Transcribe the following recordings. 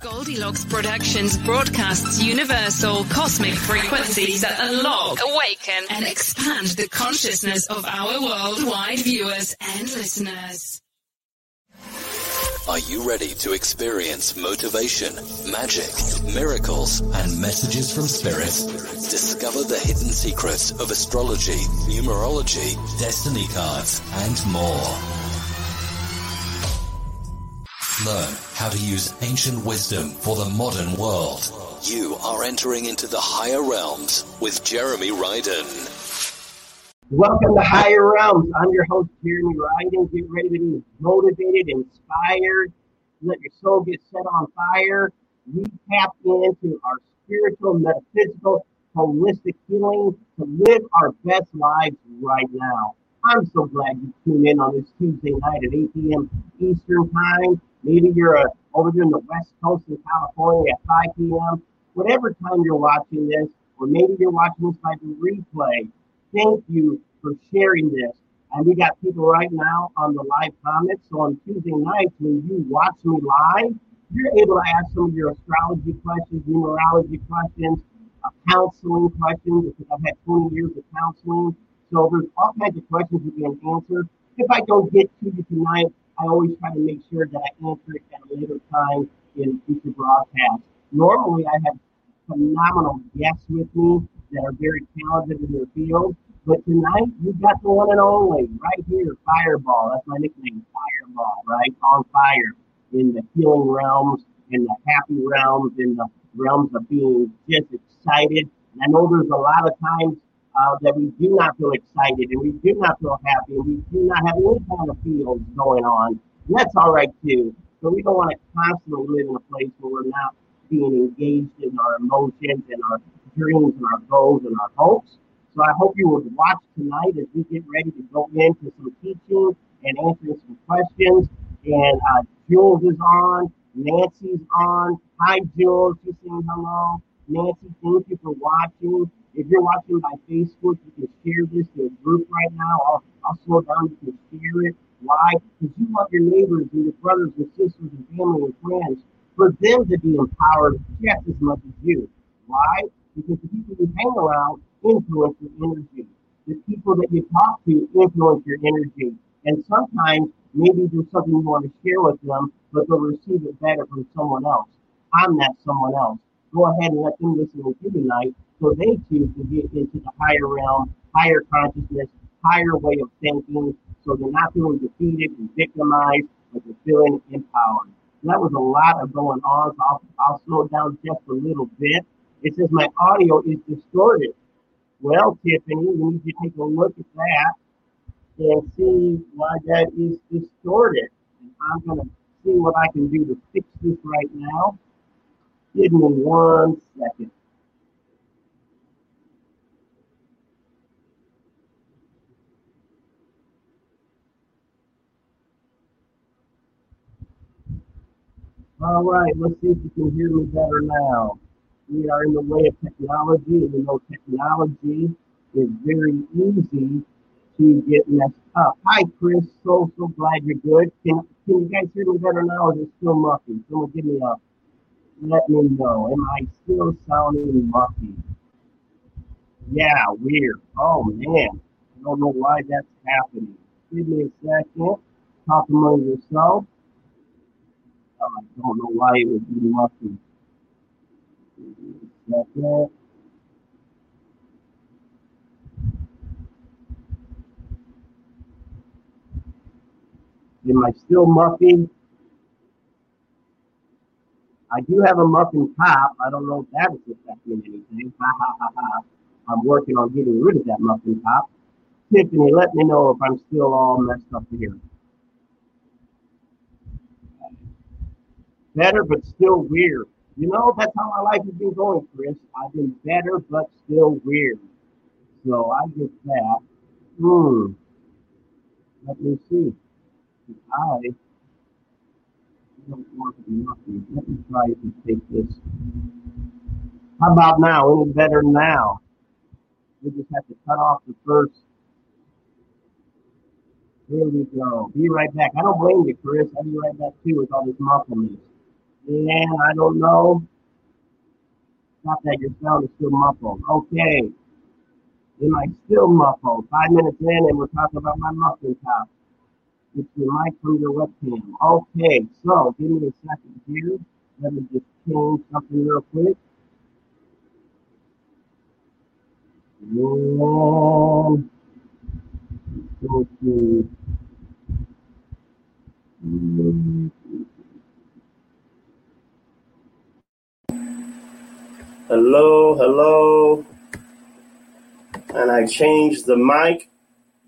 Goldilocks Productions broadcasts universal cosmic frequencies that unlock, awaken, and expand the consciousness of our worldwide viewers and listeners. Are you ready to experience motivation, magic, miracles, and messages from spirit? Discover the hidden secrets of astrology, numerology, destiny cards, and more. Learn how to use ancient wisdom for the modern world. You are entering into the higher realms with Jeremy Ryden. Welcome to Higher Realms. I'm your host, Jeremy Ryden. Get ready to be motivated, inspired, let your soul get set on fire. We tap into our spiritual, metaphysical, holistic healing to live our best lives right now. I'm so glad you tuned in on this Tuesday night at 8 p.m. Eastern Time. Maybe you're uh, over in the West Coast in California at 5 p.m. Whatever time you're watching this, or maybe you're watching this by the replay, thank you for sharing this. And we got people right now on the live comments. So on Tuesday nights, when you watch me live, you're able to ask some of your astrology questions, numerology questions, uh, counseling questions, because I've had 20 years of counseling. So there's all kinds of questions you can answer. If I don't get to you tonight, I always try to make sure that I answer it at a later time in future broadcasts. Normally, I have phenomenal guests with me that are very talented in their field. But tonight, you got the one and only right here, Fireball. That's my nickname, Fireball, right? On fire in the healing realms, in the happy realms, in the realms of being just excited. And I know there's a lot of times uh, that we do not feel excited and we do not feel happy and we do not have any kind of feels going on. And that's all right too. But we don't want to constantly live in a place where we're not being engaged in our emotions and our dreams and our goals and our hopes. So I hope you would watch tonight as we get ready to go into some teaching and answering some questions. And uh, Jules is on, Nancy's on. Hi, Jules. She's saying hello. Nancy, thank you for watching. If you're watching by Facebook, you can share this to a group right now. I'll, I'll slow down. You can share it. Why? Because you want your neighbors and your brothers and sisters and family and friends for them to be empowered just as much as you. Why? Because the people you hang around influence your energy. The people that you talk to influence your energy. And sometimes maybe there's something you want to share with them, but they'll receive it better from someone else. I'm that someone else. Go ahead and let them listen to you tonight so they choose to get into the higher realm, higher consciousness, higher way of thinking, so they're not feeling defeated and victimized, but they're feeling empowered. And that was a lot of going on, so I'll, I'll slow down just a little bit. It says my audio is distorted. Well, Tiffany, we need to take a look at that and see why that is distorted. And I'm going to see what I can do to fix this right now. Give me one second. All right, let's see if you can hear me better now. We are in the way of technology, and you know technology is very easy to get messed up. Hi, Chris. So so glad you're good. Can can you guys hear me better now, or is it still muffy? Someone give me a let me know. Am I still sounding muffy? Yeah, weird. Oh man, I don't know why that's happening. Give me a second. Talk among yourself. I don't know why it would be. Second. Am I still muffy? I do have a muffin top. I don't know if that is affecting anything. Ha ha ha ha. I'm working on getting rid of that muffin top. Tiffany, let me know if I'm still all messed up here. Better, but still weird. You know, that's how my life has been going, Chris. I've been better, but still weird. So I get that. Hmm. Let me see. I don't want nothing. Let me try to take this. How about now? Any better now? We just have to cut off the first. Here we go. Be right back. I don't blame you, Chris. I'll be right back too with all this mufflement. Yeah, I don't know. Not that your sound is still muffled. Okay. Am I still muffled? Five minutes in, and we're talking about my muffin top. It's your mic from your webcam. Okay, so give me a second here. Let me just change something real quick. To Hello, hello. And I changed the mic.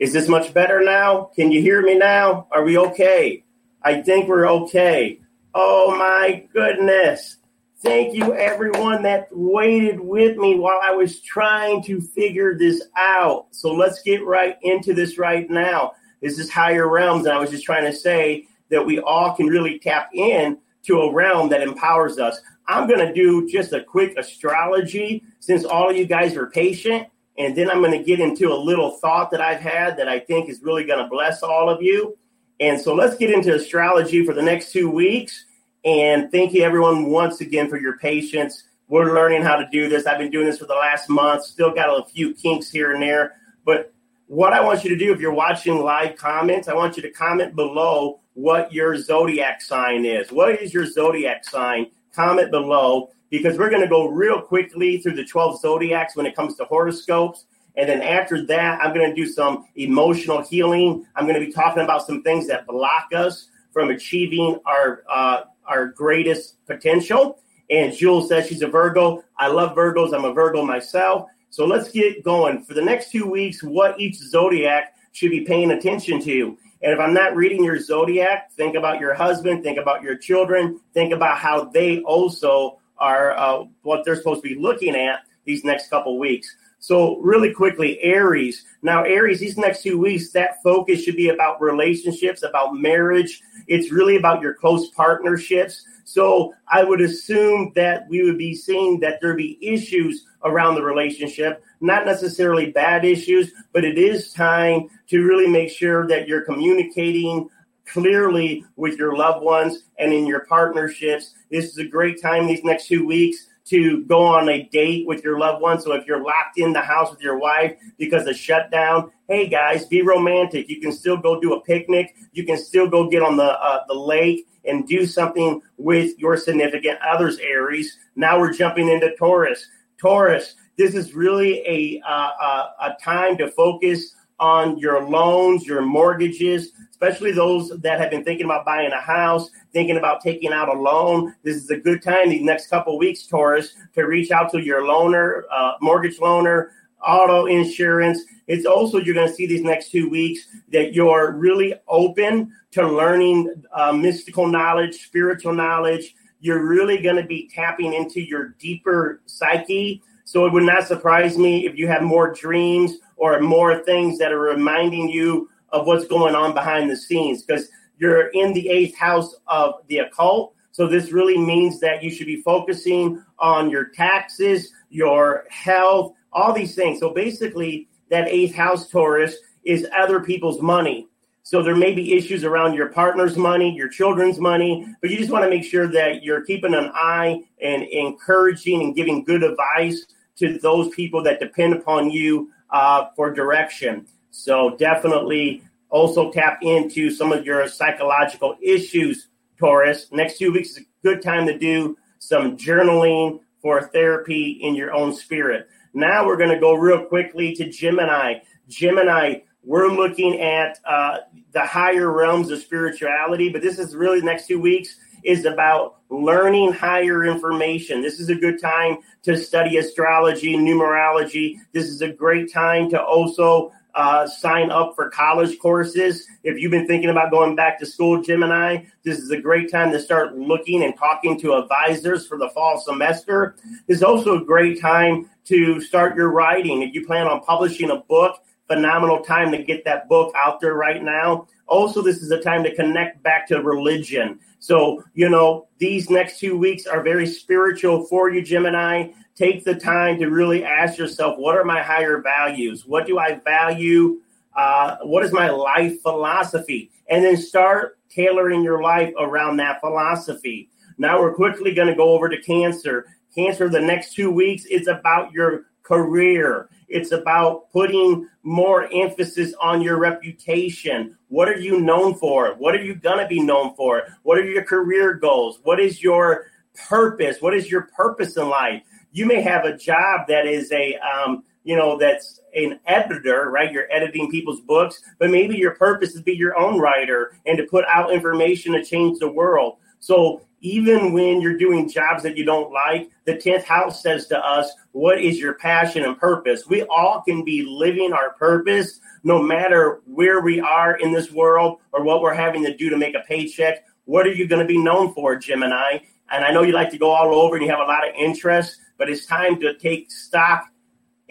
Is this much better now? Can you hear me now? Are we okay? I think we're okay. Oh my goodness. Thank you, everyone that waited with me while I was trying to figure this out. So let's get right into this right now. This is higher realms. And I was just trying to say that we all can really tap in to a realm that empowers us. I'm going to do just a quick astrology since all of you guys are patient. And then I'm going to get into a little thought that I've had that I think is really going to bless all of you. And so let's get into astrology for the next two weeks. And thank you, everyone, once again for your patience. We're learning how to do this. I've been doing this for the last month, still got a few kinks here and there. But what I want you to do, if you're watching live comments, I want you to comment below what your zodiac sign is. What is your zodiac sign? Comment below because we're going to go real quickly through the 12 zodiacs when it comes to horoscopes. And then after that, I'm going to do some emotional healing. I'm going to be talking about some things that block us from achieving our uh, our greatest potential. And Jules says she's a Virgo. I love Virgos. I'm a Virgo myself. So let's get going. For the next two weeks, what each zodiac should be paying attention to. And if I'm not reading your zodiac, think about your husband, think about your children, think about how they also are uh, what they're supposed to be looking at these next couple weeks. So, really quickly, Aries. Now, Aries, these next two weeks, that focus should be about relationships, about marriage. It's really about your close partnerships. So, I would assume that we would be seeing that there be issues around the relationship, not necessarily bad issues, but it is time to really make sure that you're communicating clearly with your loved ones and in your partnerships. This is a great time these next two weeks to go on a date with your loved one. So if you're locked in the house with your wife because of shutdown, hey guys, be romantic. You can still go do a picnic. You can still go get on the uh, the lake and do something with your significant others. Aries. Now we're jumping into Taurus. Taurus. This is really a uh, uh, a time to focus on your loans, your mortgages, especially those that have been thinking about buying a house, thinking about taking out a loan. This is a good time these next couple weeks, Taurus, to reach out to your loaner, uh, mortgage loaner, auto insurance. It's also, you're going to see these next two weeks that you're really open to learning uh, mystical knowledge, spiritual knowledge. You're really going to be tapping into your deeper psyche. So it would not surprise me if you have more dreams or more things that are reminding you of what's going on behind the scenes because you're in the eighth house of the occult. So this really means that you should be focusing on your taxes, your health, all these things. So basically, that eighth house Taurus is other people's money. So there may be issues around your partner's money, your children's money, but you just want to make sure that you're keeping an eye and encouraging and giving good advice to those people that depend upon you uh, for direction. So definitely also tap into some of your psychological issues, Taurus. Next two weeks is a good time to do some journaling for therapy in your own spirit. Now we're going to go real quickly to Gemini. Gemini, we're looking at uh, the higher realms of spirituality, but this is really the next two weeks is about learning higher information. This is a good time to study astrology, numerology. This is a great time to also uh, sign up for college courses. If you've been thinking about going back to school, Gemini, this is a great time to start looking and talking to advisors for the fall semester. This is also a great time to start your writing. If you plan on publishing a book, phenomenal time to get that book out there right now. Also, this is a time to connect back to religion. So, you know, these next two weeks are very spiritual for you, Gemini. Take the time to really ask yourself, what are my higher values? What do I value? Uh, what is my life philosophy? And then start tailoring your life around that philosophy. Now we're quickly going to go over to Cancer. Cancer, the next two weeks is about your career. It's about putting more emphasis on your reputation. What are you known for? What are you going to be known for? What are your career goals? What is your purpose? What is your purpose in life? You may have a job that is a, um, you know, that's an editor, right? You're editing people's books, but maybe your purpose is to be your own writer and to put out information to change the world. So even when you're doing jobs that you don't like, the 10th house says to us, What is your passion and purpose? We all can be living our purpose no matter where we are in this world or what we're having to do to make a paycheck. What are you going to be known for, Gemini? And I know you like to go all over and you have a lot of interest, but it's time to take stock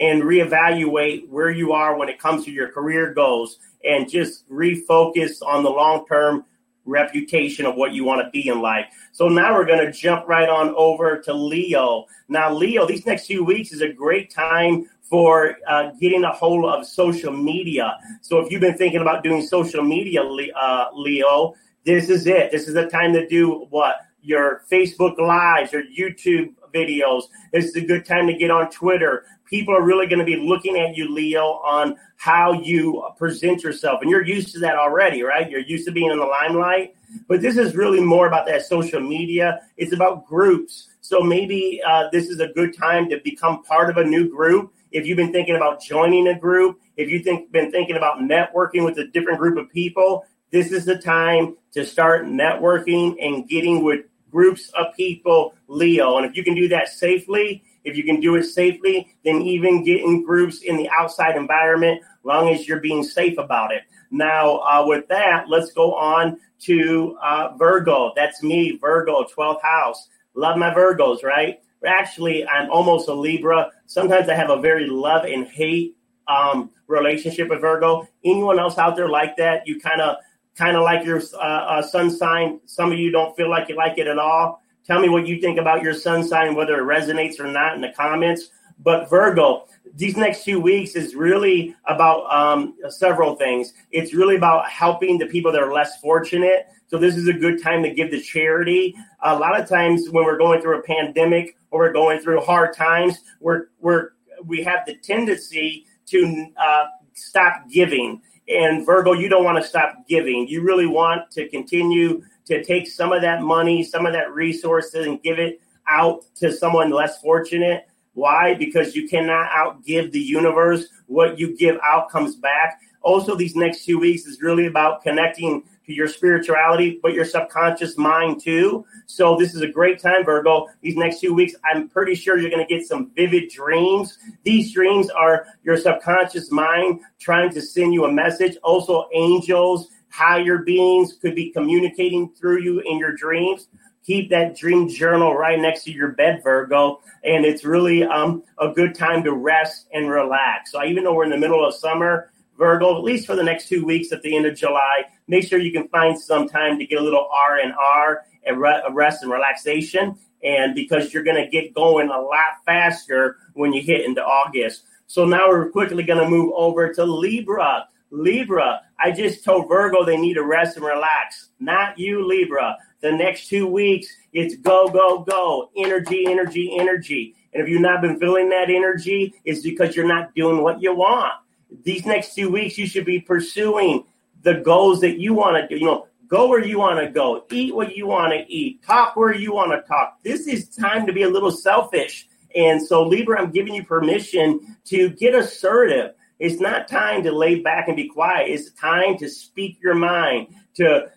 and reevaluate where you are when it comes to your career goals and just refocus on the long term reputation of what you want to be in life. So now we're going to jump right on over to Leo. Now, Leo, these next few weeks is a great time for uh, getting a hold of social media. So if you've been thinking about doing social media, uh, Leo, this is it. This is the time to do what? Your Facebook Lives, your YouTube videos. This is a good time to get on Twitter. People are really going to be looking at you, Leo, on how you present yourself. And you're used to that already, right? You're used to being in the limelight. But this is really more about that social media. It's about groups. So maybe uh, this is a good time to become part of a new group. If you've been thinking about joining a group, if you've think, been thinking about networking with a different group of people, this is the time to start networking and getting with groups of people, Leo. And if you can do that safely, if you can do it safely, then even get in groups in the outside environment, long as you're being safe about it. Now, uh, with that, let's go on to uh, Virgo. That's me, Virgo, 12th house. Love my Virgos, right? Actually, I'm almost a Libra. Sometimes I have a very love and hate um, relationship with Virgo. Anyone else out there like that? You kind of kind of like your uh, uh, sun sign. Some of you don't feel like you like it at all. Tell me what you think about your sun sign, whether it resonates or not in the comments. But Virgo, these next few weeks is really about um, several things. It's really about helping the people that are less fortunate. So this is a good time to give to charity. A lot of times when we're going through a pandemic or we're going through hard times, we're we're we have the tendency to uh, stop giving. And Virgo, you don't want to stop giving. You really want to continue to take some of that money, some of that resources, and give it out to someone less fortunate. Why? Because you cannot outgive the universe. What you give out comes back. Also, these next two weeks is really about connecting to your spirituality, but your subconscious mind too. So this is a great time, Virgo. These next two weeks, I'm pretty sure you're going to get some vivid dreams. These dreams are your subconscious mind trying to send you a message. Also, angels, higher beings could be communicating through you in your dreams. Keep that dream journal right next to your bed, Virgo. And it's really um, a good time to rest and relax. So even though we're in the middle of summer, Virgo, at least for the next two weeks at the end of July, make sure you can find some time to get a little R and R and rest and relaxation. And because you're going to get going a lot faster when you hit into August. So now we're quickly going to move over to Libra. Libra, I just told Virgo they need to rest and relax. Not you, Libra. The next two weeks, it's go, go, go. Energy, energy, energy. And if you've not been feeling that energy, it's because you're not doing what you want. These next two weeks, you should be pursuing the goals that you want to do. You know, go where you want to go, eat what you want to eat, talk where you want to talk. This is time to be a little selfish. And so, Libra, I'm giving you permission to get assertive. It's not time to lay back and be quiet. It's time to speak your mind, to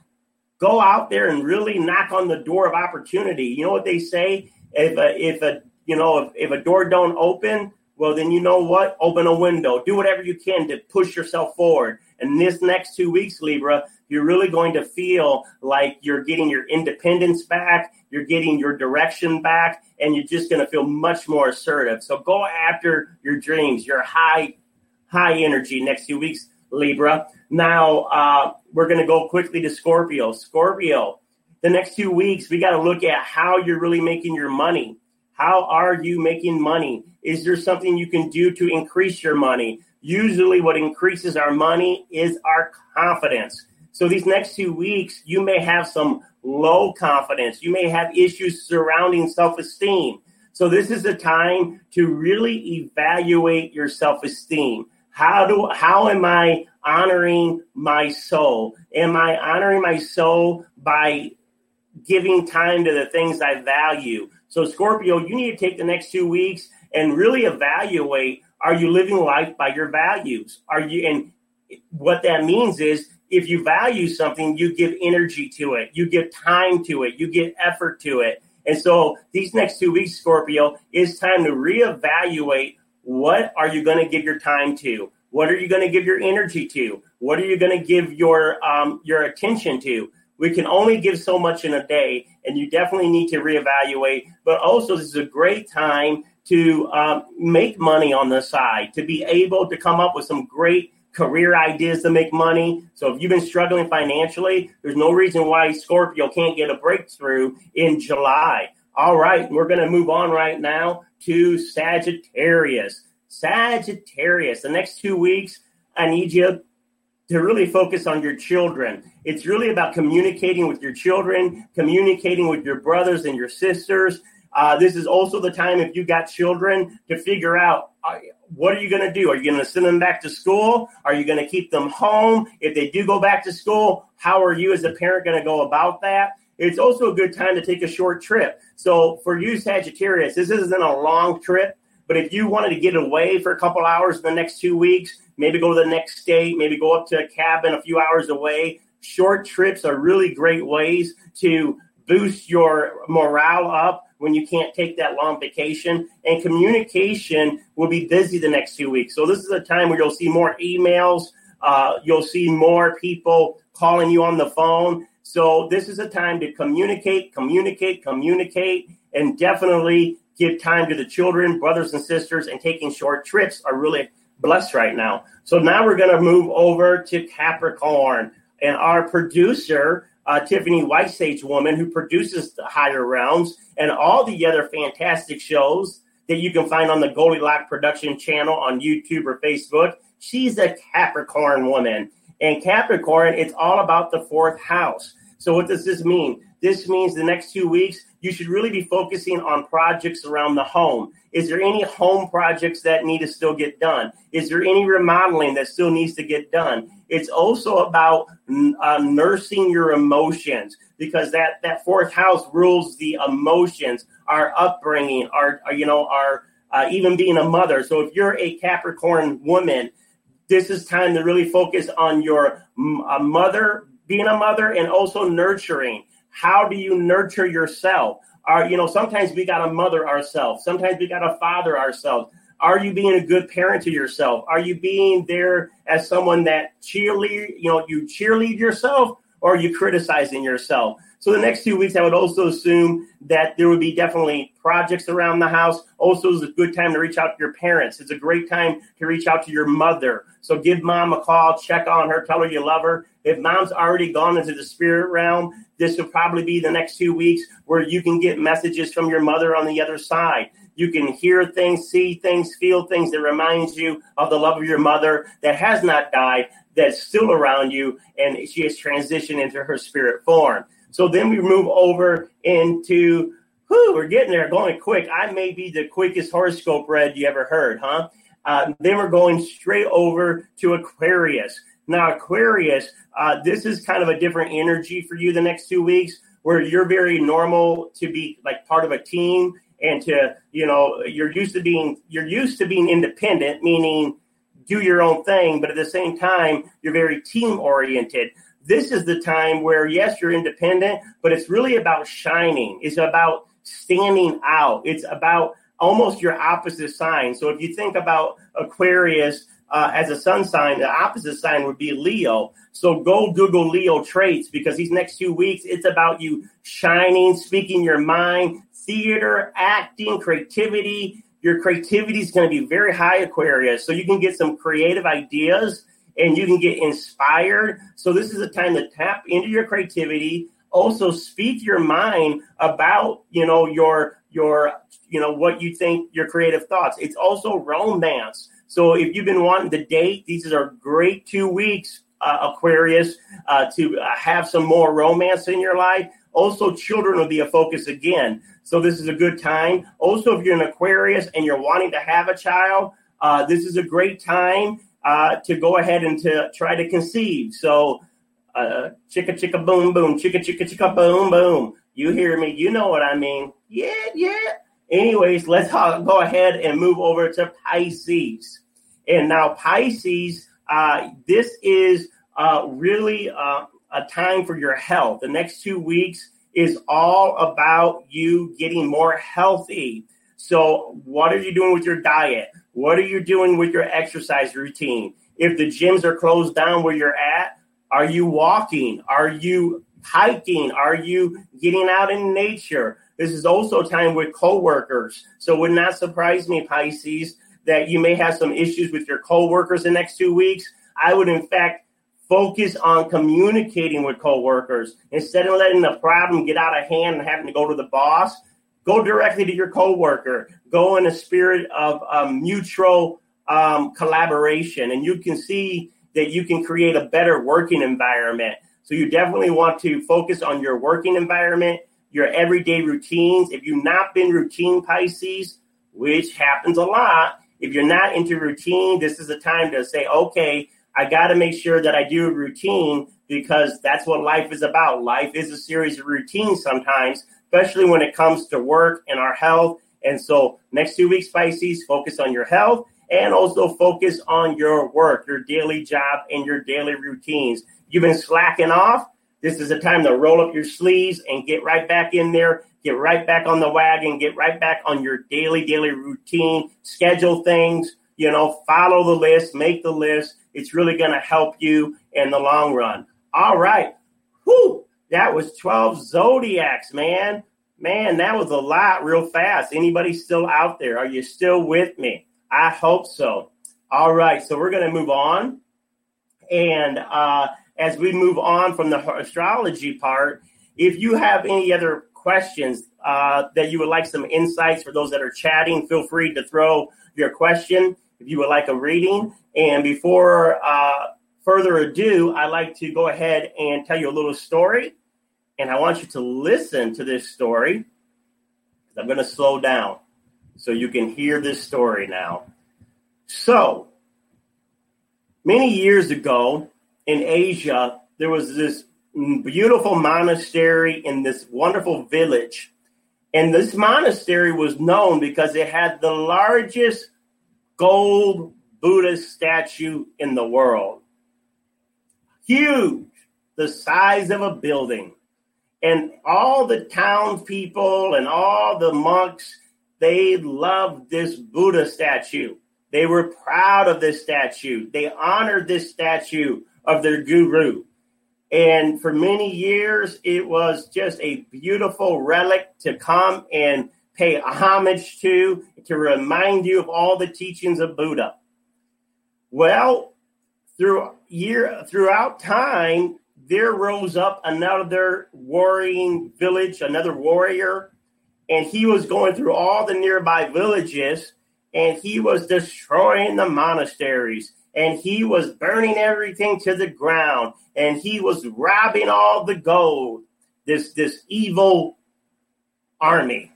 go out there and really knock on the door of opportunity. You know what they say? If a, if a you know if, if a door don't open, well then you know what? Open a window. Do whatever you can to push yourself forward. And this next two weeks, Libra, you're really going to feel like you're getting your independence back, you're getting your direction back, and you're just going to feel much more assertive. So go after your dreams, your high high energy next few weeks, Libra. Now, uh, we're going to go quickly to Scorpio. Scorpio, the next two weeks, we got to look at how you're really making your money. How are you making money? Is there something you can do to increase your money? Usually, what increases our money is our confidence. So, these next two weeks, you may have some low confidence. You may have issues surrounding self esteem. So, this is a time to really evaluate your self esteem. How do how am I honoring my soul? Am I honoring my soul by giving time to the things I value? So Scorpio, you need to take the next 2 weeks and really evaluate are you living life by your values? Are you and what that means is if you value something, you give energy to it, you give time to it, you give effort to it. And so these next two weeks, Scorpio, is time to reevaluate what are you going to give your time to? What are you going to give your energy to? What are you going to give your um, your attention to? We can only give so much in a day, and you definitely need to reevaluate. But also, this is a great time to um, make money on the side, to be able to come up with some great career ideas to make money. So if you've been struggling financially, there's no reason why Scorpio can't get a breakthrough in July. All right, we're going to move on right now to Sagittarius. Sagittarius, the next two weeks, I need you to really focus on your children. It's really about communicating with your children, communicating with your brothers and your sisters. Uh, this is also the time, if you got children, to figure out uh, what are you going to do? Are you going to send them back to school? Are you going to keep them home? If they do go back to school, how are you as a parent going to go about that? It's also a good time to take a short trip. So for you, Sagittarius, this isn't a long trip, but if you wanted to get away for a couple hours in the next two weeks, maybe go to the next state, maybe go up to a cabin a few hours away, short trips are really great ways to boost your morale up when you can't take that long vacation. And communication will be busy the next two weeks. So this is a time where you'll see more emails. Uh, you'll see more people calling you on the phone. So this is a time to communicate, communicate, communicate, and definitely give time to the children, brothers and sisters, and taking short trips are really blessed right now. So now we're going to move over to Capricorn. And our producer, uh, Tiffany White Sage Woman, who produces the Higher Realms and all the other fantastic shows that you can find on the Goldilocks production channel on YouTube or Facebook. She's a Capricorn woman. And Capricorn, it's all about the fourth house. So, what does this mean? This means the next two weeks, you should really be focusing on projects around the home. Is there any home projects that need to still get done? Is there any remodeling that still needs to get done? It's also about uh, nursing your emotions because that, that fourth house rules the emotions, our upbringing, our, you know, our uh, even being a mother. So if you're a Capricorn woman, this is time to really focus on your mother, being a mother, and also nurturing. How do you nurture yourself? Are you know sometimes we got to mother ourselves. Sometimes we got to father ourselves. Are you being a good parent to yourself? Are you being there as someone that cheerlead? You know, you cheerlead yourself, or are you criticizing yourself? So the next two weeks, I would also assume that there would be definitely projects around the house. Also, is a good time to reach out to your parents. It's a great time to reach out to your mother. So give mom a call, check on her, tell her you love her. If mom's already gone into the spirit realm, this will probably be the next two weeks where you can get messages from your mother on the other side. You can hear things, see things, feel things that reminds you of the love of your mother that has not died, that's still around you, and she has transitioned into her spirit form. So then we move over into, whew, we're getting there, going quick. I may be the quickest horoscope read you ever heard, huh? Uh, then we're going straight over to Aquarius. Now, Aquarius, uh, this is kind of a different energy for you the next two weeks where you're very normal to be like part of a team and to, you know, you're used to being, you're used to being independent, meaning do your own thing, but at the same time, you're very team oriented. This is the time where, yes, you're independent, but it's really about shining. It's about standing out. It's about almost your opposite sign. So if you think about Aquarius uh, as a sun sign, the opposite sign would be Leo. So go Google Leo traits because these next two weeks, it's about you shining, speaking your mind, theater, acting, creativity, your creativity is going to be very high, Aquarius. So you can get some creative ideas and you can get inspired. So this is a time to tap into your creativity. Also, speak your mind about you know your your you know what you think your creative thoughts. It's also romance. So if you've been wanting to date, these are great two weeks, uh, Aquarius, uh, to uh, have some more romance in your life. Also, children will be a focus again. So this is a good time. Also, if you're an Aquarius and you're wanting to have a child, uh, this is a great time uh, to go ahead and to try to conceive. So, uh, chicka chicka boom boom, chicka chicka chicka boom boom. You hear me? You know what I mean? Yeah, yeah. Anyways, let's go ahead and move over to Pisces. And now Pisces, uh, this is uh, really uh, a time for your health. The next two weeks is all about you getting more healthy. So, what are you doing with your diet? What are you doing with your exercise routine? If the gyms are closed down where you're at, are you walking? Are you hiking? Are you getting out in nature? This is also time with coworkers. So, it would not surprise me, Pisces, that you may have some issues with your coworkers the next two weeks. I would, in fact, Focus on communicating with coworkers instead of letting the problem get out of hand and having to go to the boss. Go directly to your coworker. Go in a spirit of um, mutual um, collaboration, and you can see that you can create a better working environment. So you definitely want to focus on your working environment, your everyday routines. If you've not been routine Pisces, which happens a lot, if you're not into routine, this is a time to say, okay, I got to make sure that I do a routine because that's what life is about. Life is a series of routines sometimes, especially when it comes to work and our health. And so, next two weeks, Pisces, focus on your health and also focus on your work, your daily job, and your daily routines. You've been slacking off. This is a time to roll up your sleeves and get right back in there, get right back on the wagon, get right back on your daily, daily routine, schedule things, you know, follow the list, make the list it's really going to help you in the long run. All right. Whew. That was 12 zodiacs, man. Man, that was a lot real fast. Anybody still out there? Are you still with me? I hope so. All right. So we're going to move on. And uh, as we move on from the astrology part, if you have any other questions uh, that you would like some insights for those that are chatting, feel free to throw your question. If you would like a reading, and before uh, further ado, I'd like to go ahead and tell you a little story. And I want you to listen to this story. I'm going to slow down so you can hear this story now. So, many years ago in Asia, there was this beautiful monastery in this wonderful village. And this monastery was known because it had the largest gold Buddha statue in the world. Huge, the size of a building. And all the townspeople and all the monks, they loved this Buddha statue. They were proud of this statue. They honored this statue of their guru. And for many years, it was just a beautiful relic to come and pay homage to, to remind you of all the teachings of Buddha. Well, through year throughout time, there rose up another warring village, another warrior, and he was going through all the nearby villages and he was destroying the monasteries and he was burning everything to the ground and he was robbing all the gold this this evil army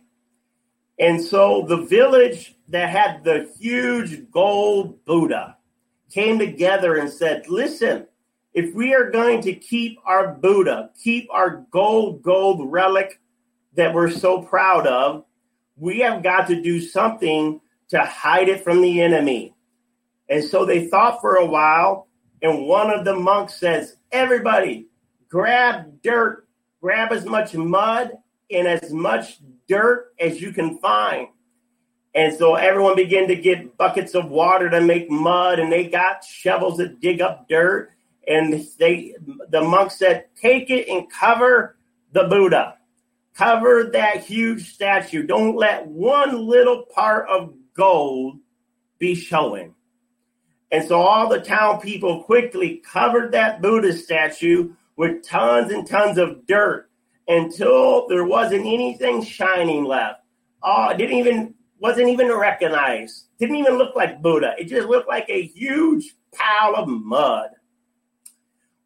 and so the village that had the huge gold buddha came together and said listen if we are going to keep our buddha keep our gold gold relic that we're so proud of we have got to do something to hide it from the enemy. And so they thought for a while, and one of the monks says, Everybody, grab dirt, grab as much mud and as much dirt as you can find. And so everyone began to get buckets of water to make mud, and they got shovels to dig up dirt. And they, the monk said, "Take it and cover the Buddha, cover that huge statue. Don't let one little part of gold be showing." And so all the town people quickly covered that Buddha statue with tons and tons of dirt until there wasn't anything shining left. Oh, it didn't even wasn't even recognized. Didn't even look like Buddha. It just looked like a huge pile of mud.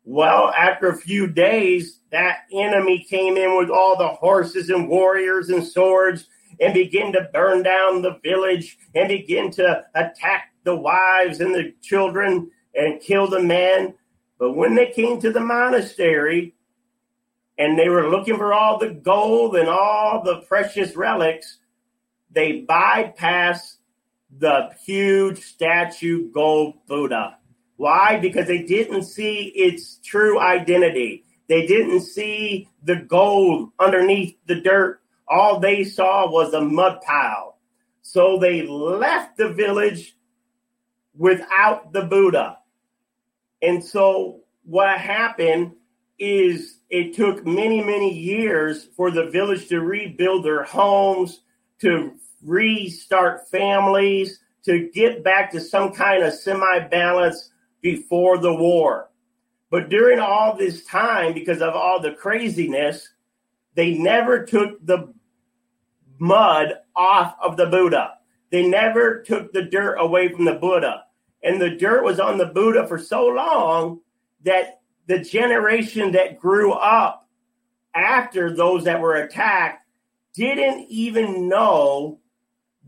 Well, after a few days, that enemy came in with all the horses and warriors and swords and began to burn down the village and begin to attack the wives and the children and kill the men. But when they came to the monastery and they were looking for all the gold and all the precious relics, they bypassed the huge statue gold Buddha. Why? Because they didn't see its true identity. They didn't see the gold underneath the dirt. All they saw was a mud pile. So they left the village without the Buddha. And so what happened is it took many, many years for the village to rebuild their homes, to restart families, to get back to some kind of semi balance before the war. But during all this time, because of all the craziness, they never took the mud off of the Buddha. They never took the dirt away from the Buddha. And the dirt was on the Buddha for so long that the generation that grew up after those that were attacked didn't even know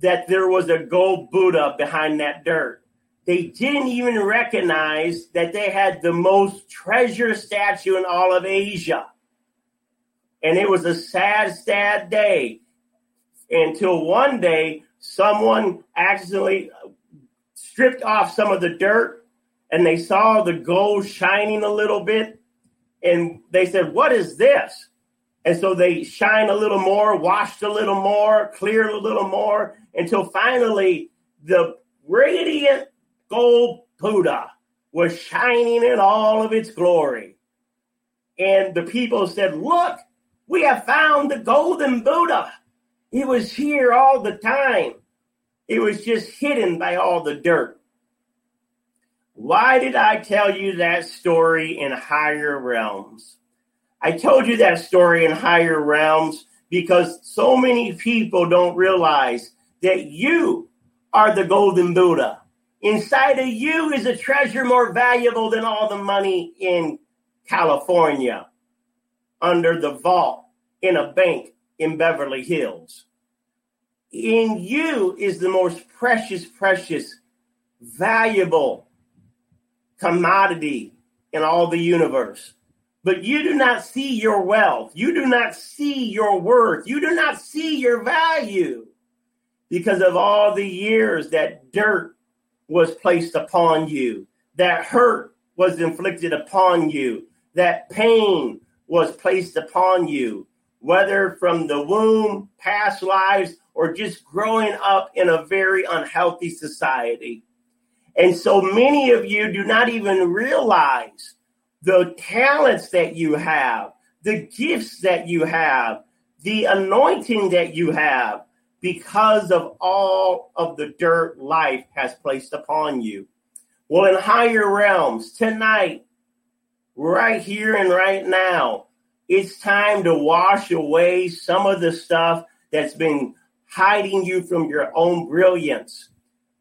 that there was a gold Buddha behind that dirt. They didn't even recognize that they had the most treasured statue in all of Asia. And it was a sad, sad day until one day someone accidentally stripped off some of the dirt and they saw the gold shining a little bit. And they said, What is this? And so they shine a little more, washed a little more, cleared a little more, until finally the radiant gold Buddha was shining in all of its glory. And the people said, Look, we have found the golden Buddha. He was here all the time. It was just hidden by all the dirt. Why did I tell you that story in higher realms? I told you that story in higher realms because so many people don't realize that you are the golden Buddha. Inside of you is a treasure more valuable than all the money in California under the vault in a bank in Beverly Hills in you is the most precious, precious, valuable commodity in all the universe. But you do not see your wealth. You do not see your worth. You do not see your value because of all the years that dirt was placed upon you, that hurt was inflicted upon you, that pain was placed upon you, whether from the womb, past lives, or just growing up in a very unhealthy society. And so many of you do not even realize the talents that you have, the gifts that you have, the anointing that you have because of all of the dirt life has placed upon you. Well, in higher realms, tonight, right here and right now, it's time to wash away some of the stuff that's been hiding you from your own brilliance.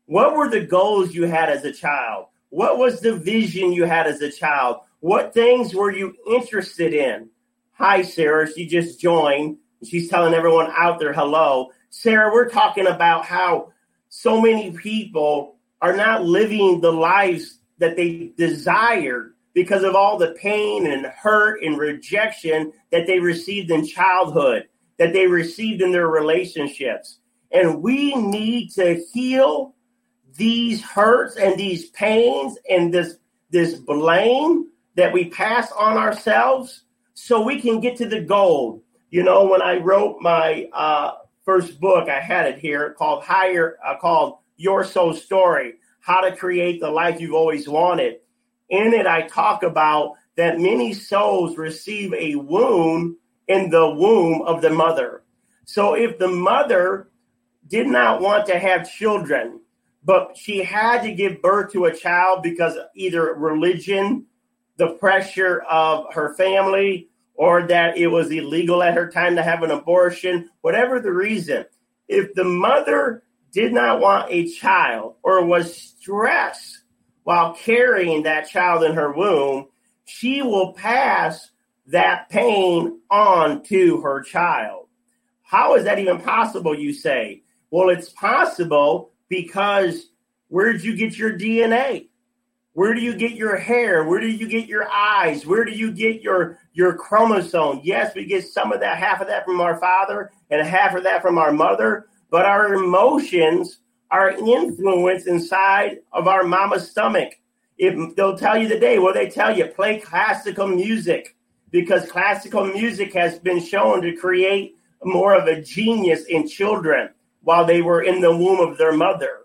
What were the goals you had as a child? What was the vision you had as a child? What things were you interested in? Hi, Sarah. She just joined. She's telling everyone out there hello. Sarah, we're talking about how so many people are not living the lives that they desire because of all the pain and hurt and rejection that they received in childhood, that they received in their relationships. And we need to heal these hurts and these pains and this this blame that we pass on ourselves so we can get to the goal. You know, when I wrote my uh, first book, I had it here called Higher, uh, called Your Soul Story: How to Create the Life You've Always Wanted. In it, I talk about that many souls receive a wound in the womb of the mother. So if the mother did not want to have children, but she had to give birth to a child because either religion, the pressure of her family, or that it was illegal at her time to have an abortion, whatever the reason, if the mother did not want a child or was stressed while carrying that child in her womb, she will pass that pain on to her child. How is that even possible, you say? Well, it's possible because where did you get your DNA? Where do you get your hair? Where do you get your eyes? Where do you get your your chromosome? Yes, we get some of that, half of that from our father and half of that from our mother, but our emotions are influenced inside of our mama's stomach. If they'll tell you today, well, they tell you play classical music because classical music has been shown to create more of a genius in children while they were in the womb of their mother.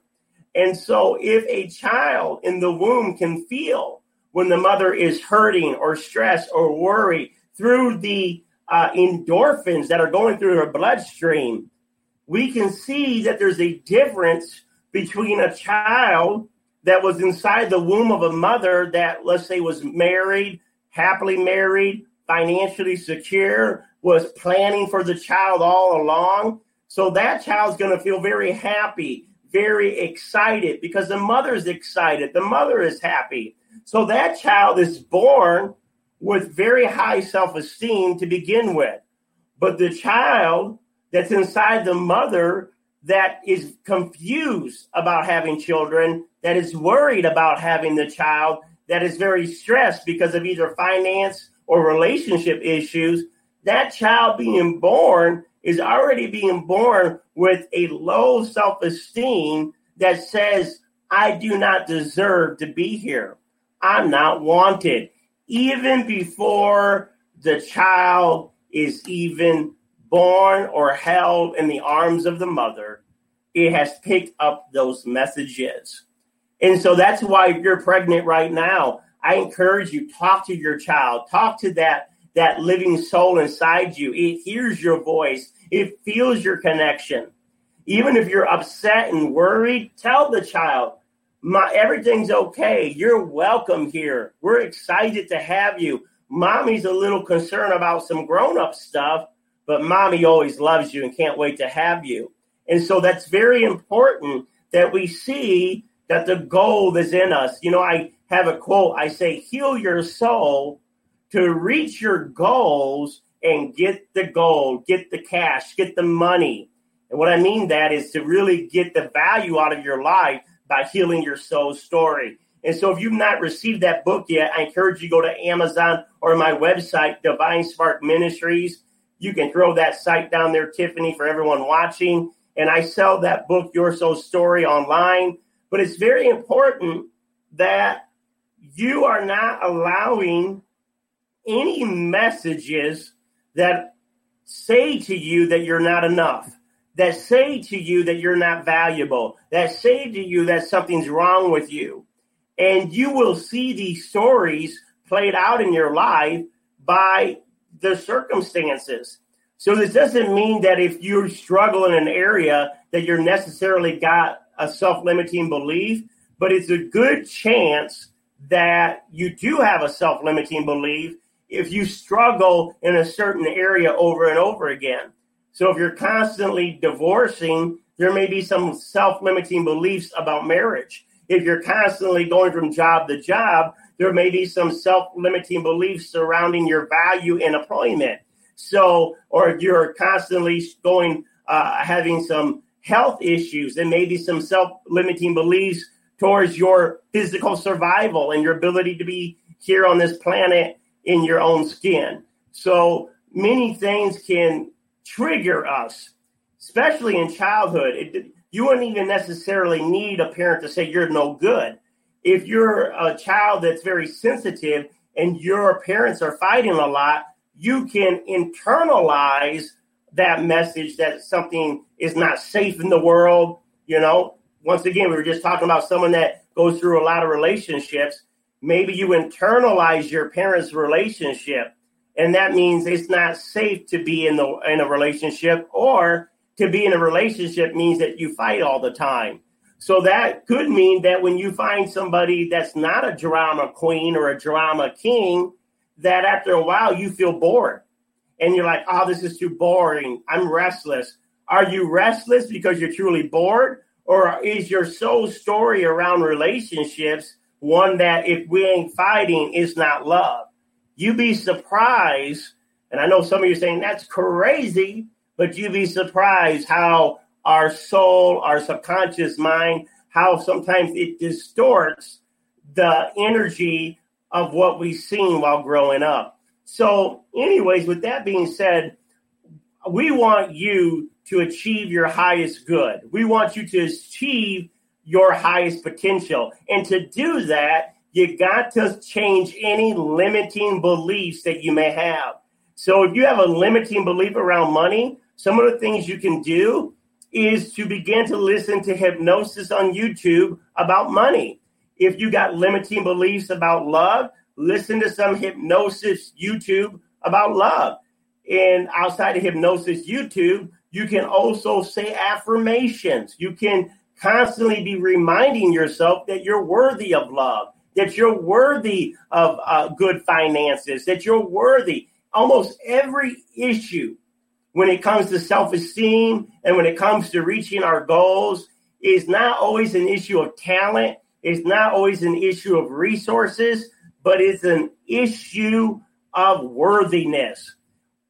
And so, if a child in the womb can feel when the mother is hurting or stressed or worried through the uh, endorphins that are going through her bloodstream, we can see that there's a difference between a child that was inside the womb of a mother that, let's say, was married, happily married, financially secure, was planning for the child all along. So that child's going to feel very happy very excited because the mother's excited. The mother is happy. So that child is born with very high self esteem to begin with. But the child that's inside the mother that is confused about having children, that is worried about having the child, that is very stressed because of either finance or relationship issues, that child being born is already being born with a low self esteem that says, I do not deserve to be here. I'm not wanted. Even before the child is even born or held in the arms of the mother, it has picked up those messages. And so that's why if you're pregnant right now, I encourage you talk to your child, talk to that that living soul inside you. It hears your voice. It feels your connection. Even if you're upset and worried, tell the child, my everything's okay. You're welcome here. We're excited to have you. Mommy's a little concerned about some grown-up stuff, but mommy always loves you and can't wait to have you. And so that's very important that we see that the gold is in us. You know, I have a quote. I say, heal your soul to reach your goals and get the gold, get the cash, get the money. And what I mean that is to really get the value out of your life by healing your soul story. And so if you've not received that book yet, I encourage you to go to Amazon or my website, Divine Spark Ministries. You can throw that site down there, Tiffany, for everyone watching. And I sell that book, Your Soul Story, online. But it's very important that you are not allowing any messages that say to you that you're not enough, that say to you that you're not valuable, that say to you that something's wrong with you. And you will see these stories played out in your life by the circumstances. So this doesn't mean that if you struggle in an area that you're necessarily got a self-limiting belief, but it's a good chance that you do have a self-limiting belief if you struggle in a certain area over and over again. So if you're constantly divorcing, there may be some self-limiting beliefs about marriage. If you're constantly going from job to job, there may be some self-limiting beliefs surrounding your value in employment. So, or if you're constantly going, uh, having some health issues, and maybe some self-limiting beliefs towards your physical survival and your ability to be here on this planet in your own skin. So many things can trigger us, especially in childhood. It, you wouldn't even necessarily need a parent to say you're no good. If you're a child that's very sensitive and your parents are fighting a lot, you can internalize that message that something is not safe in the world. You know, once again, we were just talking about someone that goes through a lot of relationships. Maybe you internalize your parents' relationship, and that means it's not safe to be in the in a relationship, or to be in a relationship means that you fight all the time. So that could mean that when you find somebody that's not a drama queen or a drama king, that after a while you feel bored and you're like, oh, this is too boring. I'm restless. Are you restless because you're truly bored? Or is your soul story around relationships one that if we ain't fighting, is not love? You'd be surprised. And I know some of you are saying that's crazy, but you'd be surprised how our soul, our subconscious mind, how sometimes it distorts the energy of what we've seen while growing up. So, anyways, with that being said, we want you to achieve your highest good. We want you to achieve your highest potential. And to do that, you got to change any limiting beliefs that you may have. So, if you have a limiting belief around money, some of the things you can do is to begin to listen to hypnosis on YouTube about money. If you got limiting beliefs about love, listen to some hypnosis YouTube about love. And outside of hypnosis YouTube, you can also say affirmations. You can constantly be reminding yourself that you're worthy of love, that you're worthy of uh, good finances, that you're worthy. Almost every issue when it comes to self esteem and when it comes to reaching our goals is not always an issue of talent, it's not always an issue of resources, but it's an issue of worthiness.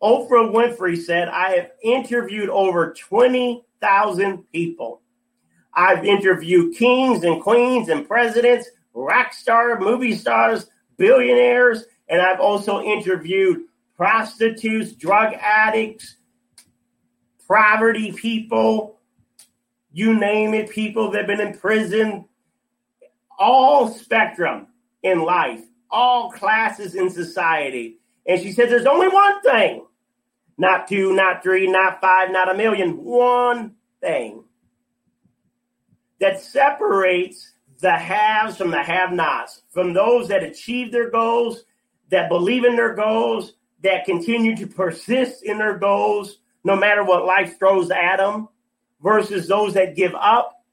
Oprah Winfrey said, I have interviewed over 20,000 people. I've interviewed kings and queens and presidents, rock stars, movie stars, billionaires, and I've also interviewed prostitutes, drug addicts, poverty people, you name it, people that have been in prison, all spectrum in life all classes in society. And she says there's only one thing. Not two, not three, not five, not a million, one thing that separates the haves from the have nots, from those that achieve their goals, that believe in their goals, that continue to persist in their goals, no matter what life throws at them, versus those that give up,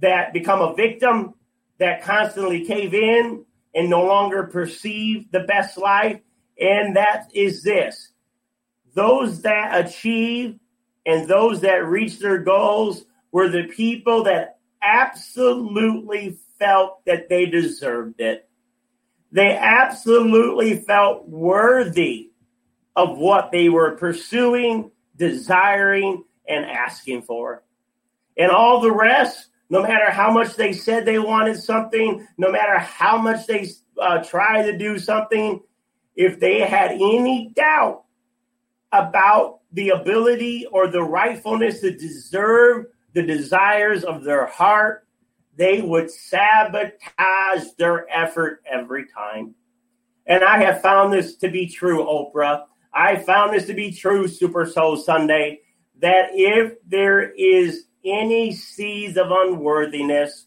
that become a victim, that constantly cave in, and no longer perceive the best life. And that is this those that achieve and those that reach their goals were the people that absolutely felt that they deserved it. They absolutely felt worthy of what they were pursuing, desiring, and asking for. And all the rest no matter how much they said they wanted something, no matter how much they uh, tried to do something, if they had any doubt about the ability or the rightfulness to deserve the desires of their heart, they would sabotage their effort every time. And I have found this to be true, Oprah. I found this to be true, Super Soul Sunday, that if there is any seeds of unworthiness,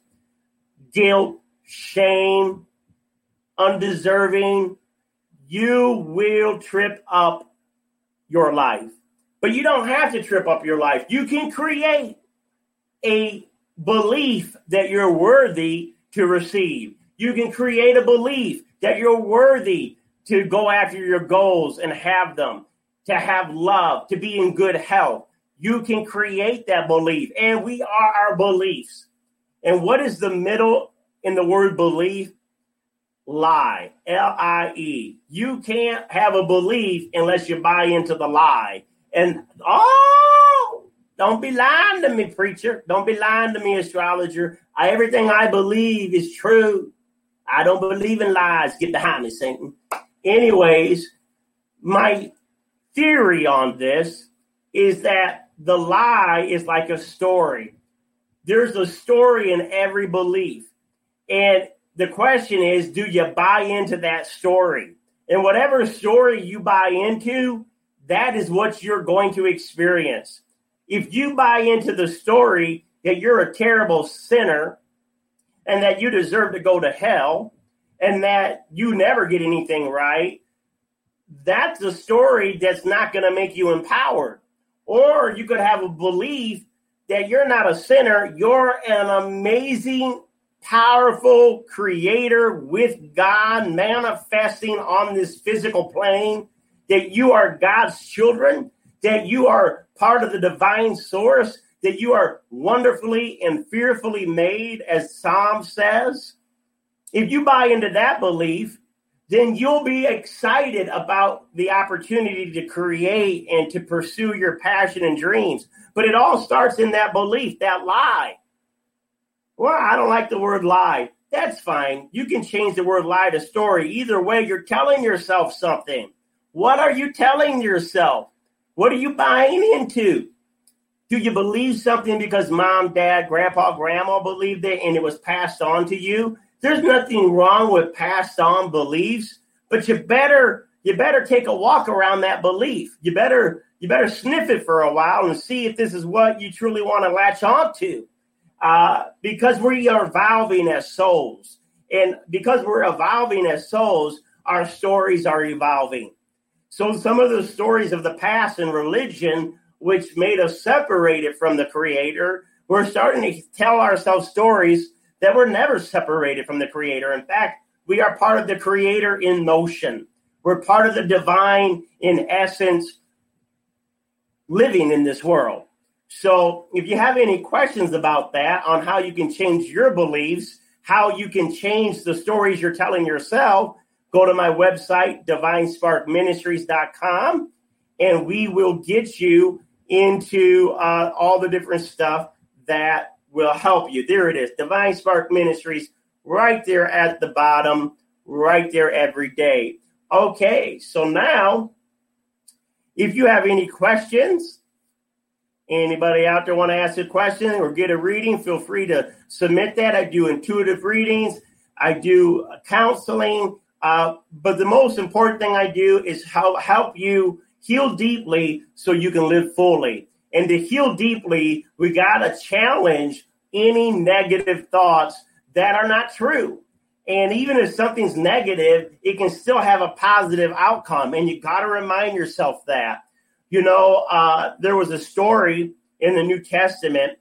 guilt, shame, undeserving, you will trip up your life. But you don't have to trip up your life. You can create a belief that you're worthy to receive. You can create a belief that you're worthy to go after your goals and have them, to have love, to be in good health. You can create that belief, and we are our beliefs. And what is the middle in the word belief? Lie, L I E. You can't have a belief unless you buy into the lie. And oh, don't be lying to me, preacher. Don't be lying to me, astrologer. I, everything I believe is true. I don't believe in lies. Get behind me, Satan. Anyways, my theory on this is that the lie is like a story. There's a story in every belief. And the question is do you buy into that story? And whatever story you buy into, that is what you're going to experience. If you buy into the story that you're a terrible sinner and that you deserve to go to hell and that you never get anything right, that's a story that's not going to make you empowered. Or you could have a belief that you're not a sinner, you're an amazing, powerful creator with God manifesting on this physical plane that you are God's children, that you are part of the divine source, that you are wonderfully and fearfully made, as Psalm says. If you buy into that belief, then you'll be excited about the opportunity to create and to pursue your passion and dreams. But it all starts in that belief, that lie. Well, I don't like the word lie. That's fine. You can change the word lie to story. Either way, you're telling yourself something. What are you telling yourself? What are you buying into? Do you believe something because mom, dad, grandpa, grandma believed it and it was passed on to you? There's nothing wrong with passed on beliefs, but you better you better take a walk around that belief. You better you better sniff it for a while and see if this is what you truly want to latch on to. Uh, because we are evolving as souls. And because we're evolving as souls, our stories are evolving. So some of the stories of the past and religion, which made us separated from the Creator, we're starting to tell ourselves stories that we're never separated from the Creator. In fact, we are part of the Creator in motion. We're part of the divine in essence, living in this world. So if you have any questions about that, on how you can change your beliefs, how you can change the stories you're telling yourself, go to my website, divinesparkministries.com, and we will get you into uh, all the different stuff that will help you. There it is, Divine Spark Ministries, right there at the bottom, right there every day. Okay, so now, if you have any questions, anybody out there want to ask a question or get a reading, feel free to submit that. I do intuitive readings, I do counseling, uh, but the most important thing I do is help help you heal deeply so you can live fully. And to heal deeply, we got to challenge any negative thoughts that are not true. And even if something's negative, it can still have a positive outcome. And you got to remind yourself that. You know, uh, there was a story in the New Testament,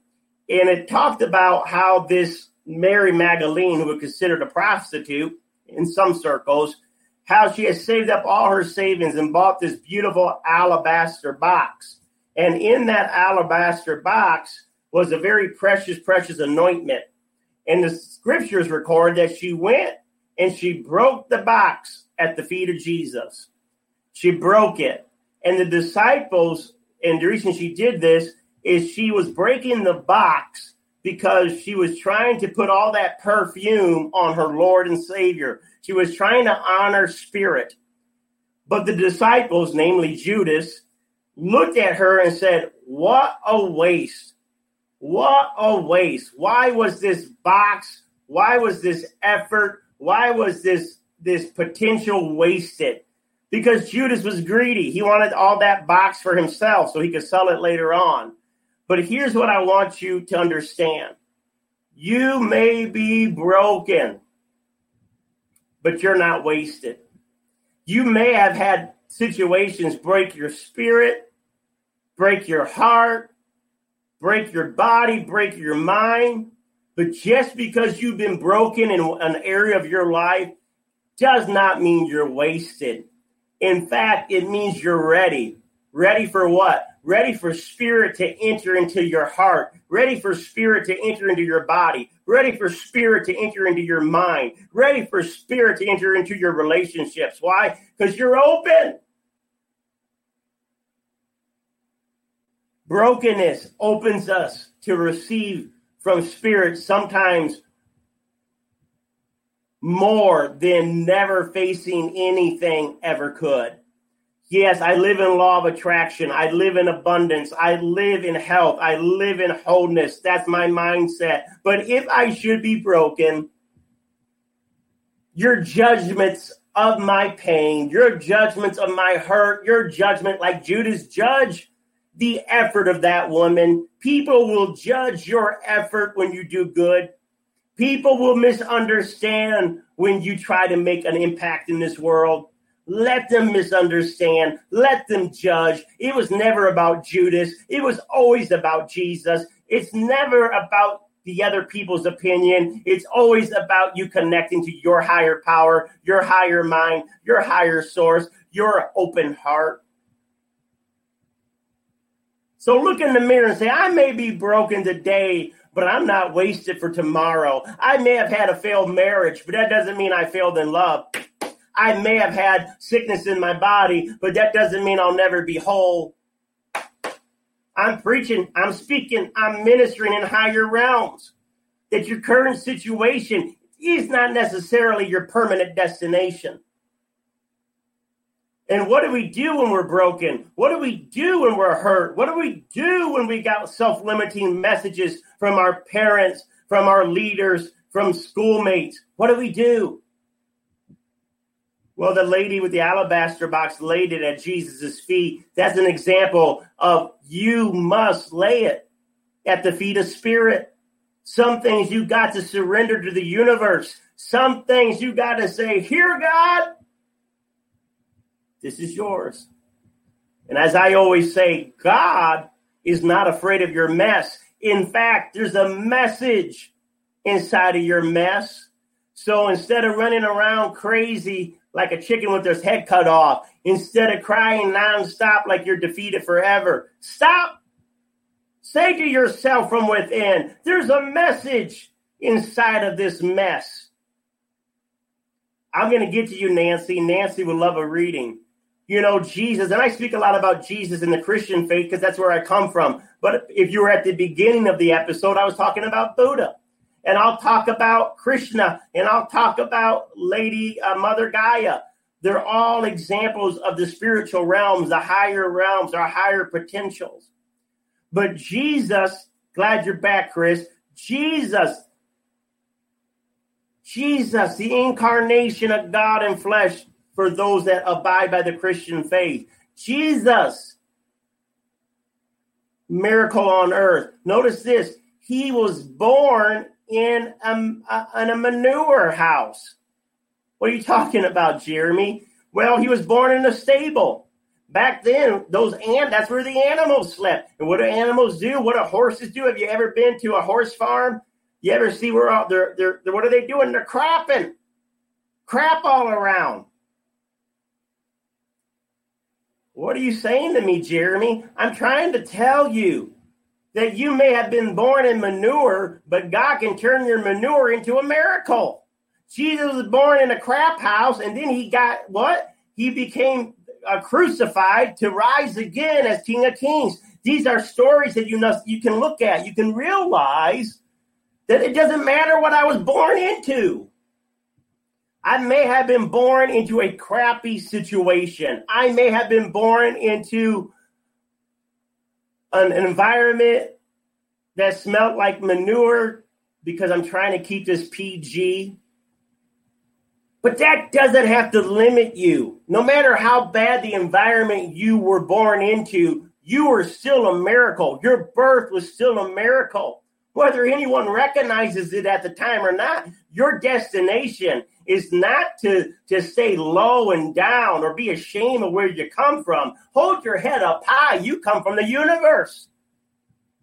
and it talked about how this Mary Magdalene, who was considered a prostitute in some circles, how she had saved up all her savings and bought this beautiful alabaster box. And in that alabaster box was a very precious, precious anointment. And the scriptures record that she went and she broke the box at the feet of Jesus. She broke it. And the disciples, and the reason she did this is she was breaking the box because she was trying to put all that perfume on her Lord and Savior. She was trying to honor spirit. But the disciples, namely Judas, looked at her and said, What a waste. What a waste. Why was this box? Why was this effort? Why was this this potential wasted? Because Judas was greedy. He wanted all that box for himself so he could sell it later on. But here's what I want you to understand. You may be broken, but you're not wasted. You may have had situations break your spirit, break your heart, break your body, break your mind. But just because you've been broken in an area of your life does not mean you're wasted. In fact, it means you're ready. Ready for what? Ready for spirit to enter into your heart, ready for spirit to enter into your body, ready for spirit to enter into your mind, ready for spirit to enter into your relationships. Why? Because you're open. Brokenness opens us to receive from spirit sometimes more than never facing anything ever could. Yes, I live in law of attraction. I live in abundance. I live in health. I live in wholeness. That's my mindset. But if I should be broken, your judgments of my pain, your judgments of my hurt, your judgment, like Judas judge the effort of that woman. People will judge your effort when you do good. People will misunderstand when you try to make an impact in this world. Let them misunderstand. Let them judge. It was never about Judas. It was always about Jesus. It's never about the other people's opinion. It's always about you connecting to your higher power, your higher mind, your higher source, your open heart. So look in the mirror and say, I may be broken today, but I'm not wasted for tomorrow. I may have had a failed marriage, but that doesn't mean I failed in love. I may have had sickness in my body, but that doesn't mean I'll never be whole. I'm preaching, I'm speaking, I'm ministering in higher realms. That your current situation is not necessarily your permanent destination. And what do we do when we're broken? What do we do when we're hurt? What do we do when we got self limiting messages from our parents, from our leaders, from schoolmates? What do we do? Well, the lady with the alabaster box laid it at Jesus' feet. That's an example of you must lay it at the feet of spirit. Some things you got to surrender to the universe. Some things you got to say, Here, God, this is yours. And as I always say, God is not afraid of your mess. In fact, there's a message inside of your mess. So instead of running around crazy like a chicken with its head cut off instead of crying nonstop like you're defeated forever. Stop. Say to yourself from within, there's a message inside of this mess. I'm going to get to you, Nancy. Nancy would love a reading. You know, Jesus, and I speak a lot about Jesus in the Christian faith because that's where I come from. But if you were at the beginning of the episode, I was talking about Buddha and I'll talk about Krishna, and I'll talk about Lady uh, Mother Gaia. They're all examples of the spiritual realms, the higher realms, our higher potentials. But Jesus, glad you're back, Chris. Jesus, Jesus, the incarnation of God in flesh for those that abide by the Christian faith. Jesus, miracle on earth. Notice this. He was born in a, in a manure house. What are you talking about, Jeremy? Well, he was born in a stable. Back then, those and that's where the animals slept. And what do animals do? What do horses do? Have you ever been to a horse farm? You ever see where all, they're, they're, they're what are they doing? They're crapping, crap all around. What are you saying to me, Jeremy? I'm trying to tell you that you may have been born in manure, but God can turn your manure into a miracle. Jesus was born in a crap house, and then he got what? He became uh, crucified to rise again as King of Kings. These are stories that you know you can look at. You can realize that it doesn't matter what I was born into. I may have been born into a crappy situation. I may have been born into an environment that smelled like manure because I'm trying to keep this PG. But that doesn't have to limit you. No matter how bad the environment you were born into, you were still a miracle. Your birth was still a miracle. Whether anyone recognizes it at the time or not. Your destination is not to, to stay low and down or be ashamed of where you come from. Hold your head up high. You come from the universe.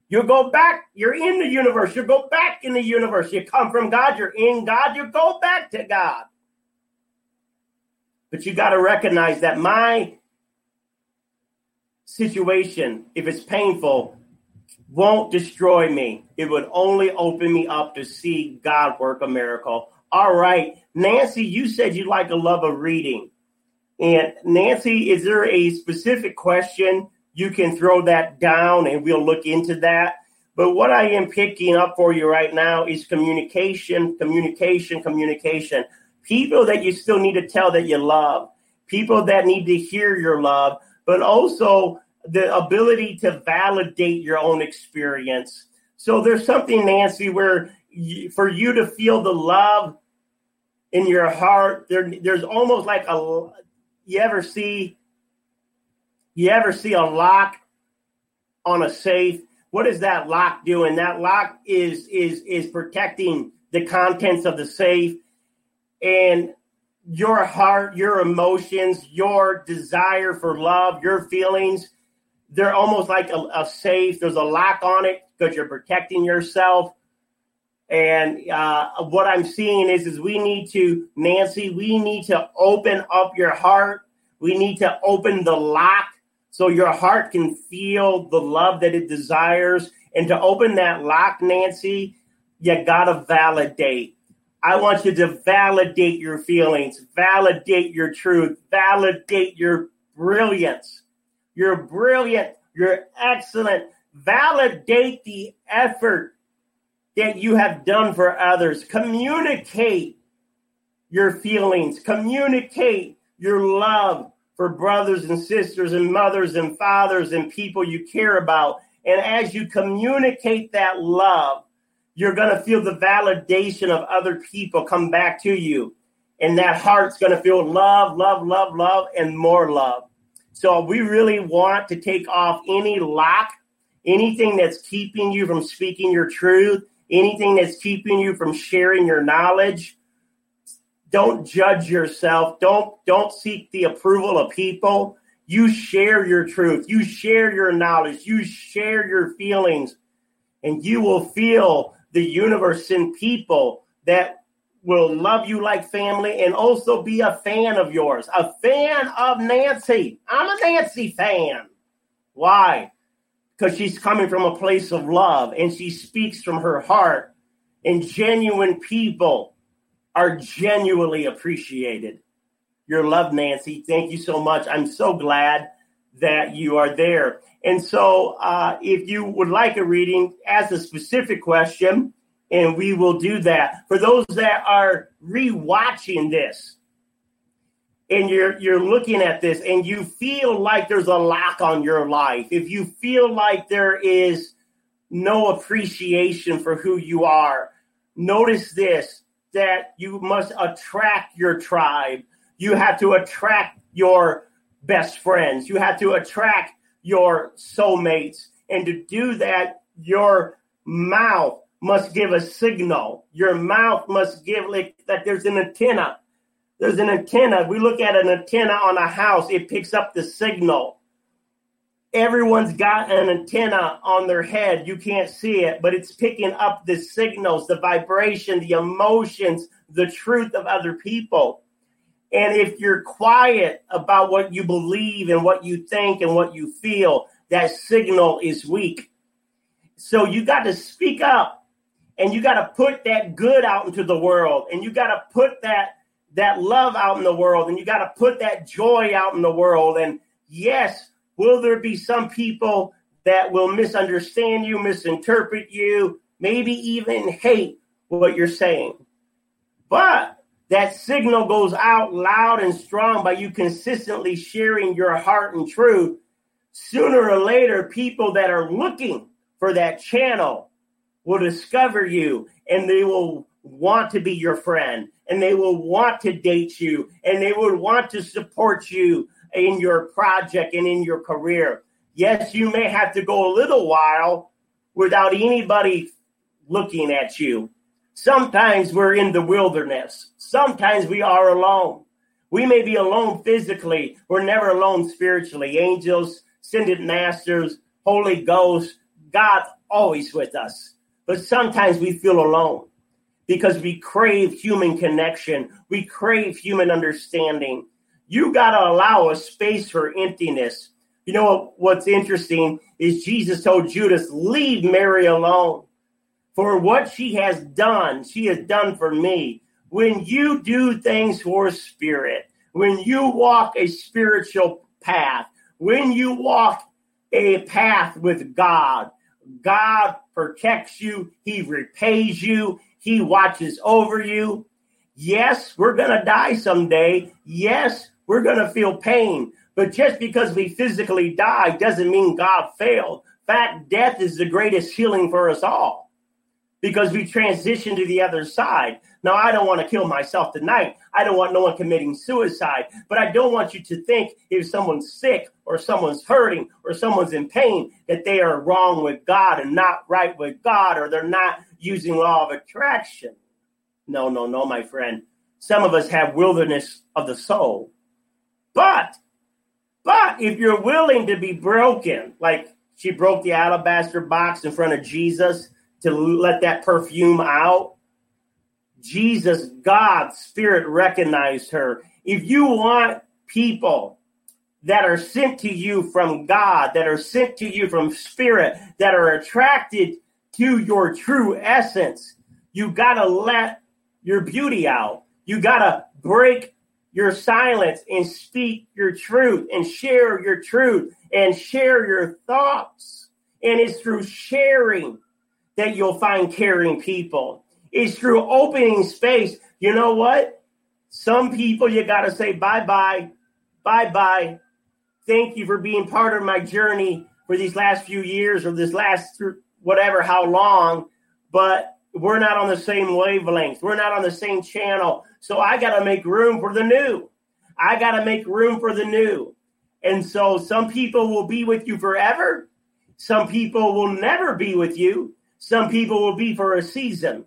You go back, you're in the universe. You go back in the universe. You come from God, you're in God, you go back to God. But you got to recognize that my situation, if it's painful, won't destroy me. It would only open me up to see God work a miracle. All right. Nancy, you said you like a love of reading. And Nancy, is there a specific question you can throw that down and we'll look into that? But what I am picking up for you right now is communication, communication, communication. People that you still need to tell that you love, people that need to hear your love, but also the ability to validate your own experience. So there's something, Nancy, where you, for you to feel the love in your heart, there, there's almost like a. You ever see? You ever see a lock on a safe? What is that lock doing? That lock is is is protecting the contents of the safe, and your heart, your emotions, your desire for love, your feelings they're almost like a, a safe. There's a lock on it because you're protecting yourself. And uh, what I'm seeing is, is we need to, Nancy, we need to open up your heart. We need to open the lock so your heart can feel the love that it desires. And to open that lock, Nancy, you gotta validate. I want you to validate your feelings, validate your truth, validate your brilliance. You're brilliant. You're excellent. Validate the effort that you have done for others. Communicate your feelings. Communicate your love for brothers and sisters and mothers and fathers and people you care about. And as you communicate that love, you're going to feel the validation of other people come back to you. And that heart's going to feel love, love, love, love, and more love. So we really want to take off any lock, anything that's keeping you from speaking your truth, anything that's keeping you from sharing your knowledge. Don't judge yourself. Don't don't seek the approval of people. You share your truth. You share your knowledge. You share your feelings, and you will feel the universe in people that will love you like family and also be a fan of yours, a fan of Nancy. I'm a Nancy fan. Why? Because she's coming from a place of love and she speaks from her heart, and genuine people are genuinely appreciated. Your love, Nancy. Thank you so much. I'm so glad that you are there. And so, uh, if you would like a reading, ask a specific question and we will do that. For those that are rewatching this, and you're you're looking at this and you feel like there's a lack on your life, if you feel like there is no appreciation for who you are, notice this that you must attract your tribe. You have to attract your best friends. You have to attract your soulmates. And to do that, your mouth must give a signal. Your mouth must give like that there's an antenna. There's an antenna. We look at an antenna on a house, it picks up the signal. Everyone's got an antenna on their head. You can't see it, but it's picking up the signals, the vibration, the emotions, the truth of other people. And if you're quiet about what you believe and what you think and what you feel, that signal is weak. So you got to speak up and you got to put that good out into the world. And you got to put that that love out in the world. And you got to put that joy out in the world. And yes will there be some people that will misunderstand you misinterpret you maybe even hate what you're saying? But that signal goes out loud and strong by you consistently sharing your heart and truth. Sooner or later people that are looking for that channel will discover you and they will want to be your friend and they will want to date you and they will want to support you in your project and in your career. Yes, you may have to go a little while without anybody looking at you. Sometimes we're in the wilderness. Sometimes we are alone. We may be alone physically. We're never alone spiritually. Angels, ascended masters, Holy Ghost, God always with us. But sometimes we feel alone because we crave human connection. We crave human understanding. You got to allow a space for emptiness. You know what's interesting is Jesus told Judas, Leave Mary alone. For what she has done, she has done for me. When you do things for spirit, when you walk a spiritual path, when you walk a path with God, God protects you, He repays you, He watches over you. Yes, we're going to die someday. Yes, we're going to feel pain. But just because we physically die doesn't mean God failed. Fact, death is the greatest healing for us all because we transition to the other side. Now, I don't want to kill myself tonight. I don't want no one committing suicide, but I don't want you to think if someone's sick or someone's hurting or someone's in pain that they are wrong with God and not right with God or they're not using law of attraction. No, no, no, my friend. Some of us have wilderness of the soul. But, but if you're willing to be broken, like she broke the alabaster box in front of Jesus to let that perfume out, Jesus, God's Spirit recognized her. If you want people that are sent to you from God, that are sent to you from Spirit, that are attracted to your true essence, you got to let your beauty out. You got to break your silence and speak your truth and share your truth and share your thoughts. And it's through sharing that you'll find caring people. It's through opening space. You know what? Some people you got to say bye bye, bye bye. Thank you for being part of my journey for these last few years or this last whatever, how long. But we're not on the same wavelength. We're not on the same channel. So I got to make room for the new. I got to make room for the new. And so some people will be with you forever. Some people will never be with you. Some people will be for a season.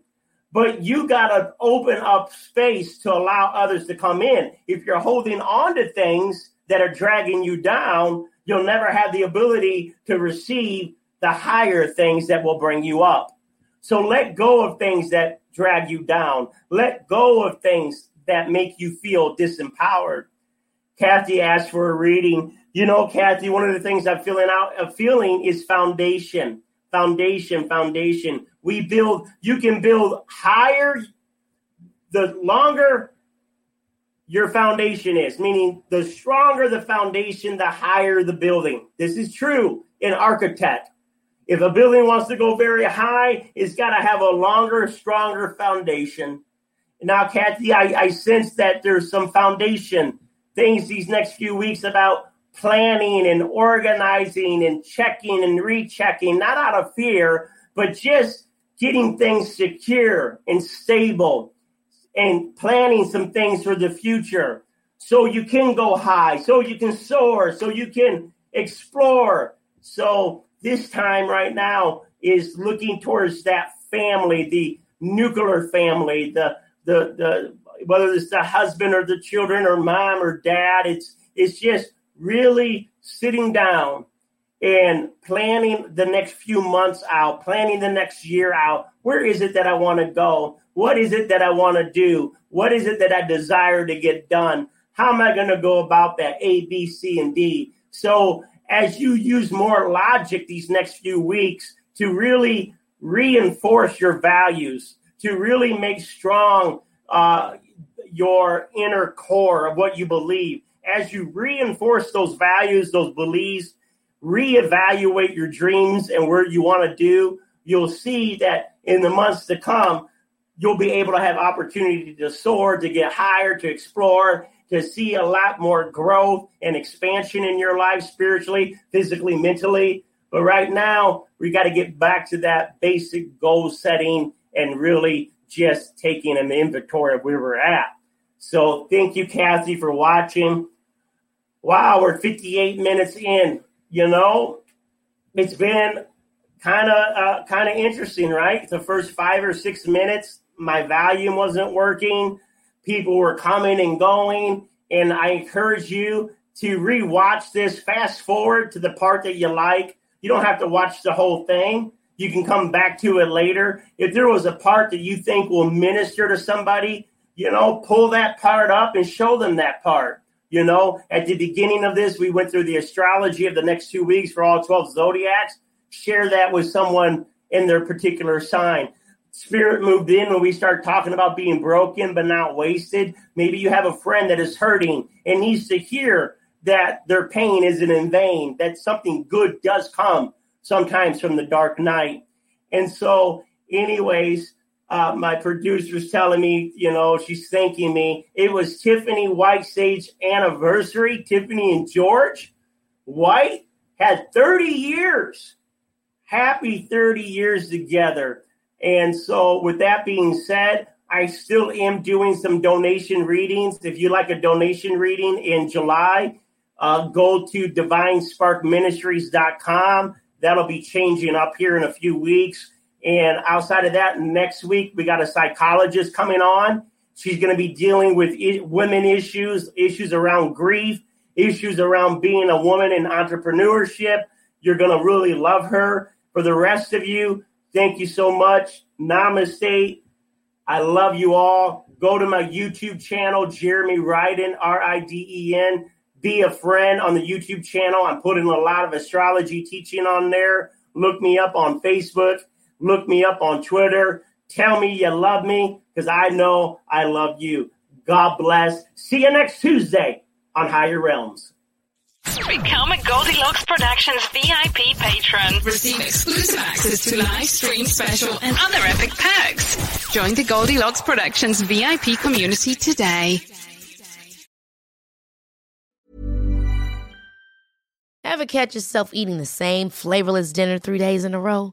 But you got to open up space to allow others to come in. If you're holding on to things that are dragging you down, you'll never have the ability to receive the higher things that will bring you up. So let go of things that drag you down. Let go of things that make you feel disempowered. Kathy asked for a reading. You know, Kathy, one of the things I'm feeling out of feeling is foundation foundation, foundation. We build, you can build higher the longer your foundation is, meaning the stronger the foundation, the higher the building. This is true in architect. If a building wants to go very high, it's got to have a longer, stronger foundation. Now, Kathy, I, I sense that there's some foundation things these next few weeks about planning and organizing and checking and rechecking, not out of fear, but just getting things secure and stable and planning some things for the future so you can go high, so you can soar, so you can explore. So this time right now is looking towards that family, the nuclear family, the the the whether it's the husband or the children or mom or dad, it's it's just really sitting down and planning the next few months out, planning the next year out. Where is it that I want to go? What is it that I want to do? What is it that I desire to get done? How am I going to go about that? A, B, C, and D. So, as you use more logic these next few weeks to really reinforce your values, to really make strong uh, your inner core of what you believe, as you reinforce those values, those beliefs, reevaluate your dreams and where you want to do, you'll see that in the months to come, you'll be able to have opportunity to soar, to get higher, to explore, to see a lot more growth and expansion in your life spiritually, physically, mentally. But right now, we got to get back to that basic goal setting and really just taking an inventory of where we're at. So thank you, Kathy, for watching. Wow, we're 58 minutes in. You know, it's been kind of uh, kind of interesting, right? The first five or six minutes, my volume wasn't working. People were coming and going, and I encourage you to rewatch this. Fast forward to the part that you like. You don't have to watch the whole thing. You can come back to it later. If there was a part that you think will minister to somebody, you know, pull that part up and show them that part. You know, at the beginning of this, we went through the astrology of the next two weeks for all 12 zodiacs. Share that with someone in their particular sign. Spirit moved in when we start talking about being broken but not wasted. Maybe you have a friend that is hurting and needs to hear that their pain isn't in vain, that something good does come sometimes from the dark night. And so, anyways, uh, my producer's telling me, you know, she's thanking me. It was Tiffany White Sage anniversary. Tiffany and George White had 30 years. Happy 30 years together. And so, with that being said, I still am doing some donation readings. If you like a donation reading in July, uh, go to divinesparkministries.com. That'll be changing up here in a few weeks. And outside of that, next week, we got a psychologist coming on. She's going to be dealing with I- women issues, issues around grief, issues around being a woman in entrepreneurship. You're going to really love her. For the rest of you, thank you so much. Namaste. I love you all. Go to my YouTube channel, Jeremy Ryden, R I D E N. Be a friend on the YouTube channel. I'm putting a lot of astrology teaching on there. Look me up on Facebook. Look me up on Twitter. Tell me you love me because I know I love you. God bless. See you next Tuesday on Higher Realms. Become a Goldilocks Productions VIP patron. Receive exclusive access to live stream special and other epic perks. Join the Goldilocks Productions VIP community today. Ever catch yourself eating the same flavorless dinner three days in a row?